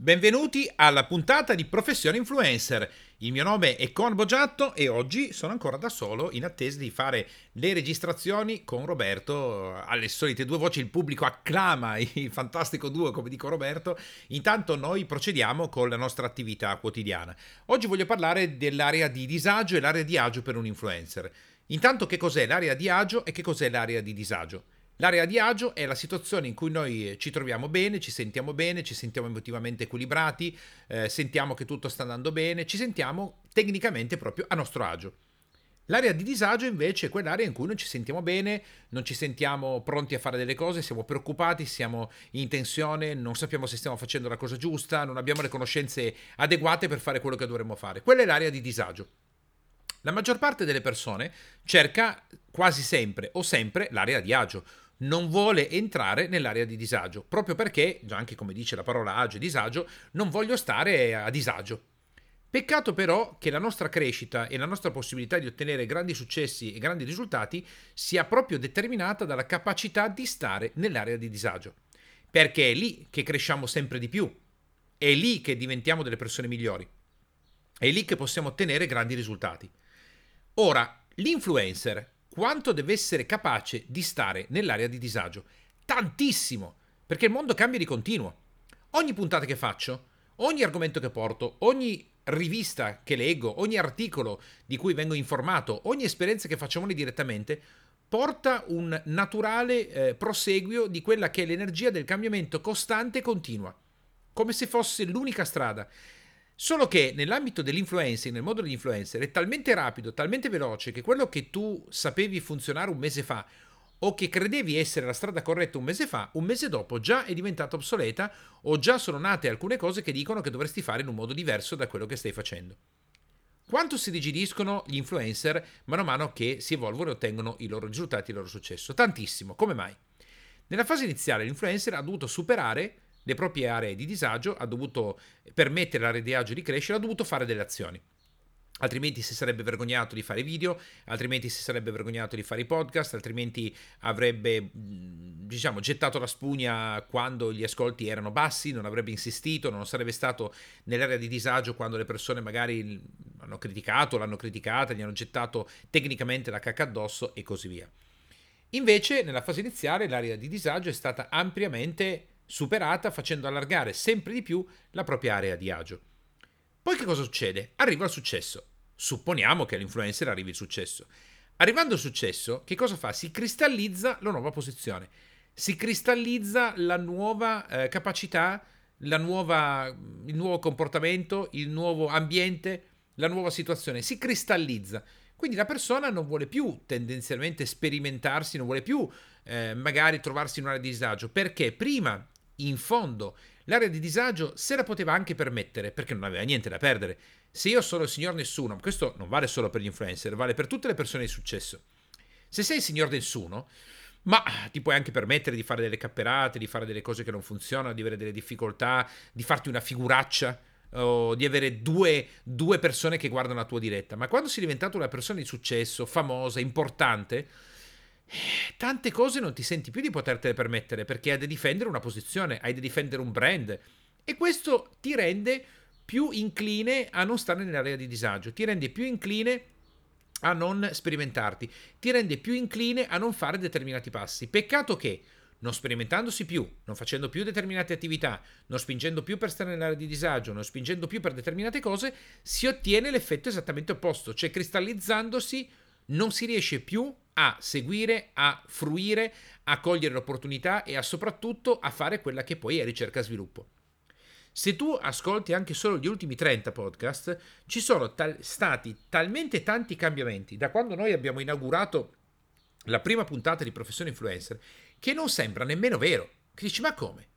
Benvenuti alla puntata di Professione Influencer. Il mio nome è Con Boggiatto e oggi sono ancora da solo in attesa di fare le registrazioni con Roberto. Alle solite due voci il pubblico acclama il fantastico duo, come dico Roberto. Intanto noi procediamo con la nostra attività quotidiana. Oggi voglio parlare dell'area di disagio e l'area di agio per un influencer. Intanto che cos'è l'area di agio e che cos'è l'area di disagio? L'area di agio è la situazione in cui noi ci troviamo bene, ci sentiamo bene, ci sentiamo emotivamente equilibrati, eh, sentiamo che tutto sta andando bene, ci sentiamo tecnicamente proprio a nostro agio. L'area di disagio invece è quell'area in cui non ci sentiamo bene, non ci sentiamo pronti a fare delle cose, siamo preoccupati, siamo in tensione, non sappiamo se stiamo facendo la cosa giusta, non abbiamo le conoscenze adeguate per fare quello che dovremmo fare. Quella è l'area di disagio. La maggior parte delle persone cerca quasi sempre o sempre l'area di agio non vuole entrare nell'area di disagio, proprio perché, già anche come dice la parola agio e disagio, non voglio stare a disagio. Peccato però che la nostra crescita e la nostra possibilità di ottenere grandi successi e grandi risultati sia proprio determinata dalla capacità di stare nell'area di disagio. Perché è lì che cresciamo sempre di più, è lì che diventiamo delle persone migliori, è lì che possiamo ottenere grandi risultati. Ora, l'influencer quanto deve essere capace di stare nell'area di disagio. Tantissimo, perché il mondo cambia di continuo. Ogni puntata che faccio, ogni argomento che porto, ogni rivista che leggo, ogni articolo di cui vengo informato, ogni esperienza che facciamo noi direttamente, porta un naturale eh, proseguio di quella che è l'energia del cambiamento costante e continua, come se fosse l'unica strada. Solo che nell'ambito dell'influencing, nel mondo dell'influencer, è talmente rapido, talmente veloce che quello che tu sapevi funzionare un mese fa o che credevi essere la strada corretta un mese fa, un mese dopo già è diventata obsoleta o già sono nate alcune cose che dicono che dovresti fare in un modo diverso da quello che stai facendo. Quanto si rigidiscono gli influencer mano a mano che si evolvono e ottengono i loro risultati il loro successo? Tantissimo. Come mai? Nella fase iniziale l'influencer ha dovuto superare le proprie aree di disagio, ha dovuto permettere all'area di agio di crescere, ha dovuto fare delle azioni. Altrimenti si sarebbe vergognato di fare video, altrimenti si sarebbe vergognato di fare i podcast, altrimenti avrebbe, diciamo, gettato la spugna quando gli ascolti erano bassi, non avrebbe insistito, non sarebbe stato nell'area di disagio quando le persone magari hanno criticato, l'hanno criticata, gli hanno gettato tecnicamente la cacca addosso e così via. Invece, nella fase iniziale, l'area di disagio è stata ampiamente superata facendo allargare sempre di più la propria area di agio. Poi che cosa succede? Arriva il successo. Supponiamo che all'influencer arrivi il successo. Arrivando al successo, che cosa fa? Si cristallizza la nuova posizione, si cristallizza la nuova eh, capacità, nuova, il nuovo comportamento, il nuovo ambiente, la nuova situazione. Si cristallizza. Quindi la persona non vuole più tendenzialmente sperimentarsi, non vuole più eh, magari trovarsi in un'area di disagio, perché prima in fondo, l'area di disagio se la poteva anche permettere perché non aveva niente da perdere. Se io sono il signor nessuno, questo non vale solo per gli influencer, vale per tutte le persone di successo. Se sei il signor nessuno, ma ti puoi anche permettere di fare delle capperate, di fare delle cose che non funzionano, di avere delle difficoltà, di farti una figuraccia o di avere due, due persone che guardano la tua diretta. Ma quando sei diventato una persona di successo, famosa, importante, tante cose non ti senti più di potertele permettere perché hai da difendere una posizione, hai da difendere un brand e questo ti rende più incline a non stare nell'area di disagio, ti rende più incline a non sperimentarti, ti rende più incline a non fare determinati passi. Peccato che non sperimentandosi più, non facendo più determinate attività, non spingendo più per stare nell'area di disagio, non spingendo più per determinate cose, si ottiene l'effetto esattamente opposto, cioè cristallizzandosi non si riesce più a seguire, a fruire, a cogliere l'opportunità e a soprattutto a fare quella che poi è ricerca e sviluppo. Se tu ascolti anche solo gli ultimi 30 podcast, ci sono tal- stati talmente tanti cambiamenti da quando noi abbiamo inaugurato la prima puntata di Professione Influencer che non sembra nemmeno vero. Che dici, ma come?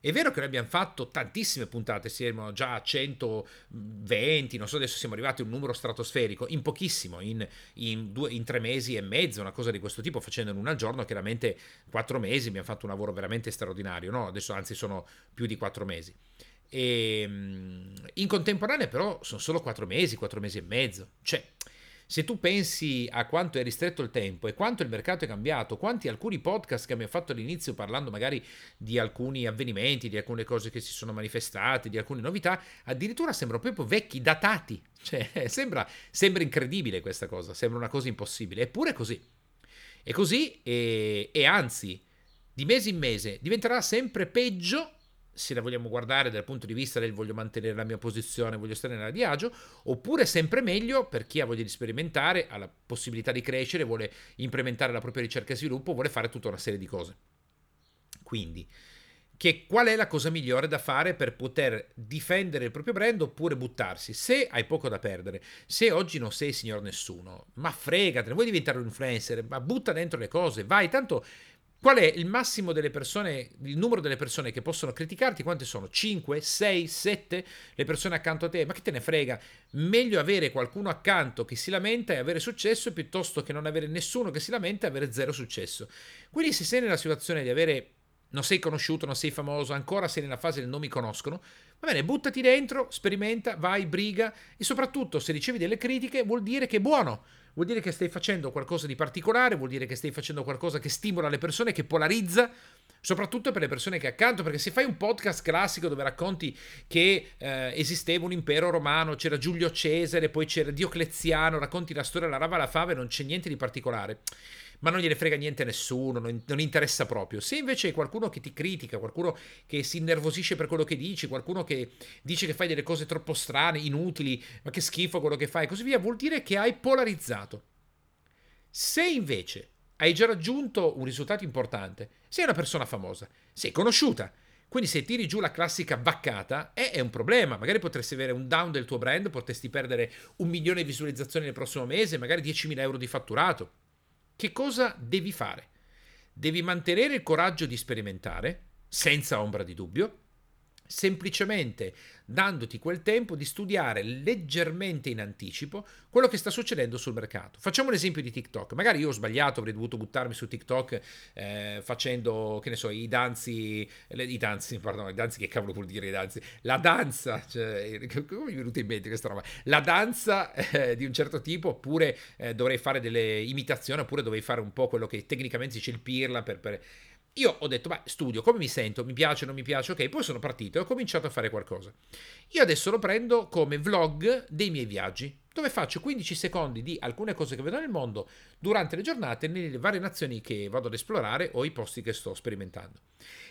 È vero che noi abbiamo fatto tantissime puntate, siamo già a 120, non so, adesso siamo arrivati a un numero stratosferico, in pochissimo, in, in, due, in tre mesi e mezzo, una cosa di questo tipo, facendo una al giorno, chiaramente quattro mesi, abbiamo fatto un lavoro veramente straordinario, no? Adesso anzi sono più di quattro mesi. E, ehm, in contemporanea però sono solo quattro mesi, quattro mesi e mezzo, cioè Se tu pensi a quanto è ristretto il tempo e quanto il mercato è cambiato, quanti alcuni podcast che abbiamo fatto all'inizio parlando magari di alcuni avvenimenti, di alcune cose che si sono manifestate, di alcune novità, addirittura sembrano proprio vecchi, datati. Cioè, sembra, sembra incredibile questa cosa, sembra una cosa impossibile, eppure è così. È così e, e anzi, di mese in mese diventerà sempre peggio se la vogliamo guardare dal punto di vista del voglio mantenere la mia posizione, voglio stare nella di agio, oppure sempre meglio per chi ha voglia di sperimentare, ha la possibilità di crescere, vuole implementare la propria ricerca e sviluppo, vuole fare tutta una serie di cose. Quindi, che qual è la cosa migliore da fare per poter difendere il proprio brand oppure buttarsi? Se hai poco da perdere, se oggi non sei signor nessuno, ma fregatene, vuoi diventare un influencer, ma butta dentro le cose, vai, tanto Qual è il massimo delle persone, il numero delle persone che possono criticarti? Quante sono? 5, 6, 7 le persone accanto a te? Ma che te ne frega? Meglio avere qualcuno accanto che si lamenta e avere successo piuttosto che non avere nessuno che si lamenta e avere zero successo. Quindi se sei nella situazione di avere non sei conosciuto, non sei famoso, ancora sei nella fase del non mi conoscono, va bene, buttati dentro, sperimenta, vai, briga e soprattutto se ricevi delle critiche vuol dire che è buono vuol dire che stai facendo qualcosa di particolare, vuol dire che stai facendo qualcosa che stimola le persone, che polarizza, soprattutto per le persone che accanto, perché se fai un podcast classico dove racconti che eh, esisteva un impero romano, c'era Giulio Cesare, poi c'era Diocleziano, racconti la storia della rava alla fave, non c'è niente di particolare ma non gliene frega niente a nessuno, non, non, interessa proprio. Se invece è qualcuno che ti critica, qualcuno che si innervosisce per quello che dici, qualcuno che dice che fai delle cose troppo strane, inutili, ma che schifo quello che fai e così via, vuol dire che hai polarizzato. Se invece hai già raggiunto un risultato importante, sei una persona famosa, sei conosciuta, quindi se tiri giù la classica baccata è, è, un problema, magari potresti avere un down del tuo brand, potresti perdere un milione di visualizzazioni nel prossimo mese, magari 10.000 euro di fatturato. Che cosa devi fare? Devi mantenere il coraggio di sperimentare, senza ombra di dubbio, semplicemente dandoti quel tempo di studiare leggermente in anticipo quello che sta succedendo sul mercato. Facciamo l'esempio di TikTok. Magari io ho sbagliato, avrei dovuto buttarmi su TikTok eh, facendo, che ne so, i danzi, le, i danzi, pardon, i danzi, che cavolo vuol dire i danzi? La danza, cioè, come mi è venuta in mente questa roba? La danza eh, di un certo tipo, oppure eh, dovrei fare delle imitazioni, oppure dovrei fare un po' quello che tecnicamente si dice il pirla per, per io ho detto, beh, studio, come mi sento? Mi piace, non mi piace? Ok, poi sono partito e ho cominciato a fare qualcosa. Io adesso lo prendo come vlog dei miei viaggi, dove faccio 15 secondi di alcune cose che vedo nel mondo durante le giornate nelle varie nazioni che vado ad esplorare o i posti che sto sperimentando.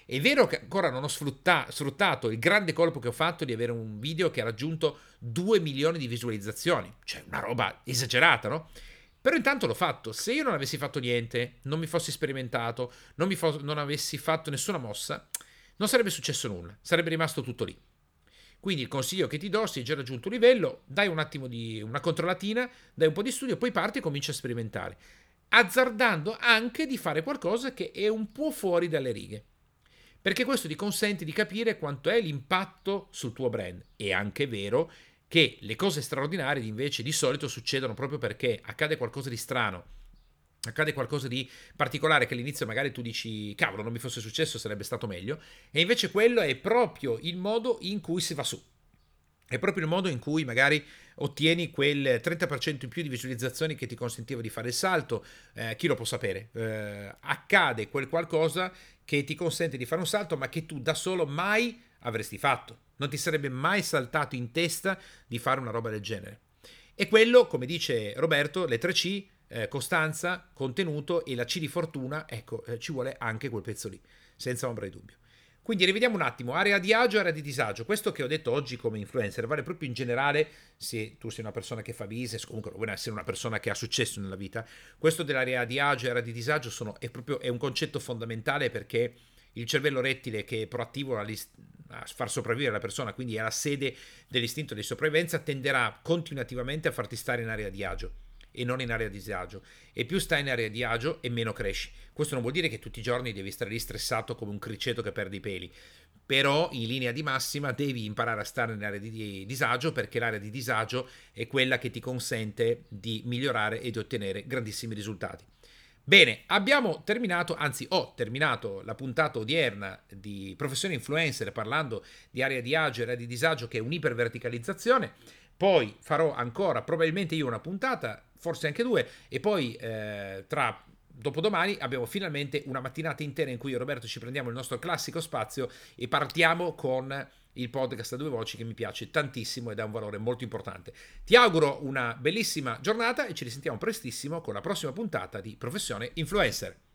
È vero che ancora non ho sfrutta- sfruttato il grande colpo che ho fatto di avere un video che ha raggiunto 2 milioni di visualizzazioni, cioè una roba esagerata, no? Però intanto l'ho fatto. Se io non avessi fatto niente, non mi fossi sperimentato, non, fo- non avessi fatto nessuna mossa, non sarebbe successo nulla, sarebbe rimasto tutto lì. Quindi il consiglio che ti do, se hai già raggiunto un livello, dai un attimo di una controllatina, dai un po' di studio, poi parti e cominci a sperimentare, azzardando anche di fare qualcosa che è un po' fuori dalle righe. Perché questo ti consente di capire quanto è l'impatto sul tuo brand. È anche vero che le cose straordinarie invece di solito succedono proprio perché accade qualcosa di strano, accade qualcosa di particolare che all'inizio magari tu dici cavolo non mi fosse successo sarebbe stato meglio e invece quello è proprio il modo in cui si va su è proprio il modo in cui magari ottieni quel 30% in più di visualizzazioni che ti consentiva di fare il salto. Eh, chi lo può sapere? Eh, accade quel qualcosa che ti consente di fare un salto, ma che tu da solo mai avresti fatto. Non ti sarebbe mai saltato in testa di fare una roba del genere. E quello, come dice Roberto, le 3C, eh, costanza, contenuto e la C di fortuna, ecco, eh, ci vuole anche quel pezzo lì, senza ombra di dubbio. Quindi rivediamo un attimo, area di agio, area di disagio. Questo che ho detto oggi come influencer vale proprio in generale se tu sei una persona che fa business, comunque vuoi essere una persona che ha successo nella vita. Questo dell'area di agio e area di disagio sono, è proprio è un concetto fondamentale perché il cervello rettile che è proattivo a far sopravvivere la persona, quindi è la sede dell'istinto di sopravvivenza, tenderà continuativamente a farti stare in area di agio e non in area di disagio. E più stai in area di agio e meno cresci. Questo non vuol dire che tutti i giorni devi stare lì stressato come un criceto che perde i peli. Però in linea di massima devi imparare a stare in area di disagio perché l'area di disagio è quella che ti consente di migliorare e di ottenere grandissimi risultati. Bene, abbiamo terminato, anzi ho terminato la puntata odierna di Professione Influencer parlando di area di agio e area di disagio che è un'iperverticalizzazione. Poi farò ancora probabilmente io una puntata, forse anche due, e poi eh, tra dopodomani abbiamo finalmente una mattinata intera in cui io e Roberto ci prendiamo il nostro classico spazio e partiamo con il podcast a due voci che mi piace tantissimo ed ha un valore molto importante. Ti auguro una bellissima giornata e ci risentiamo prestissimo con la prossima puntata di Professione Influencer.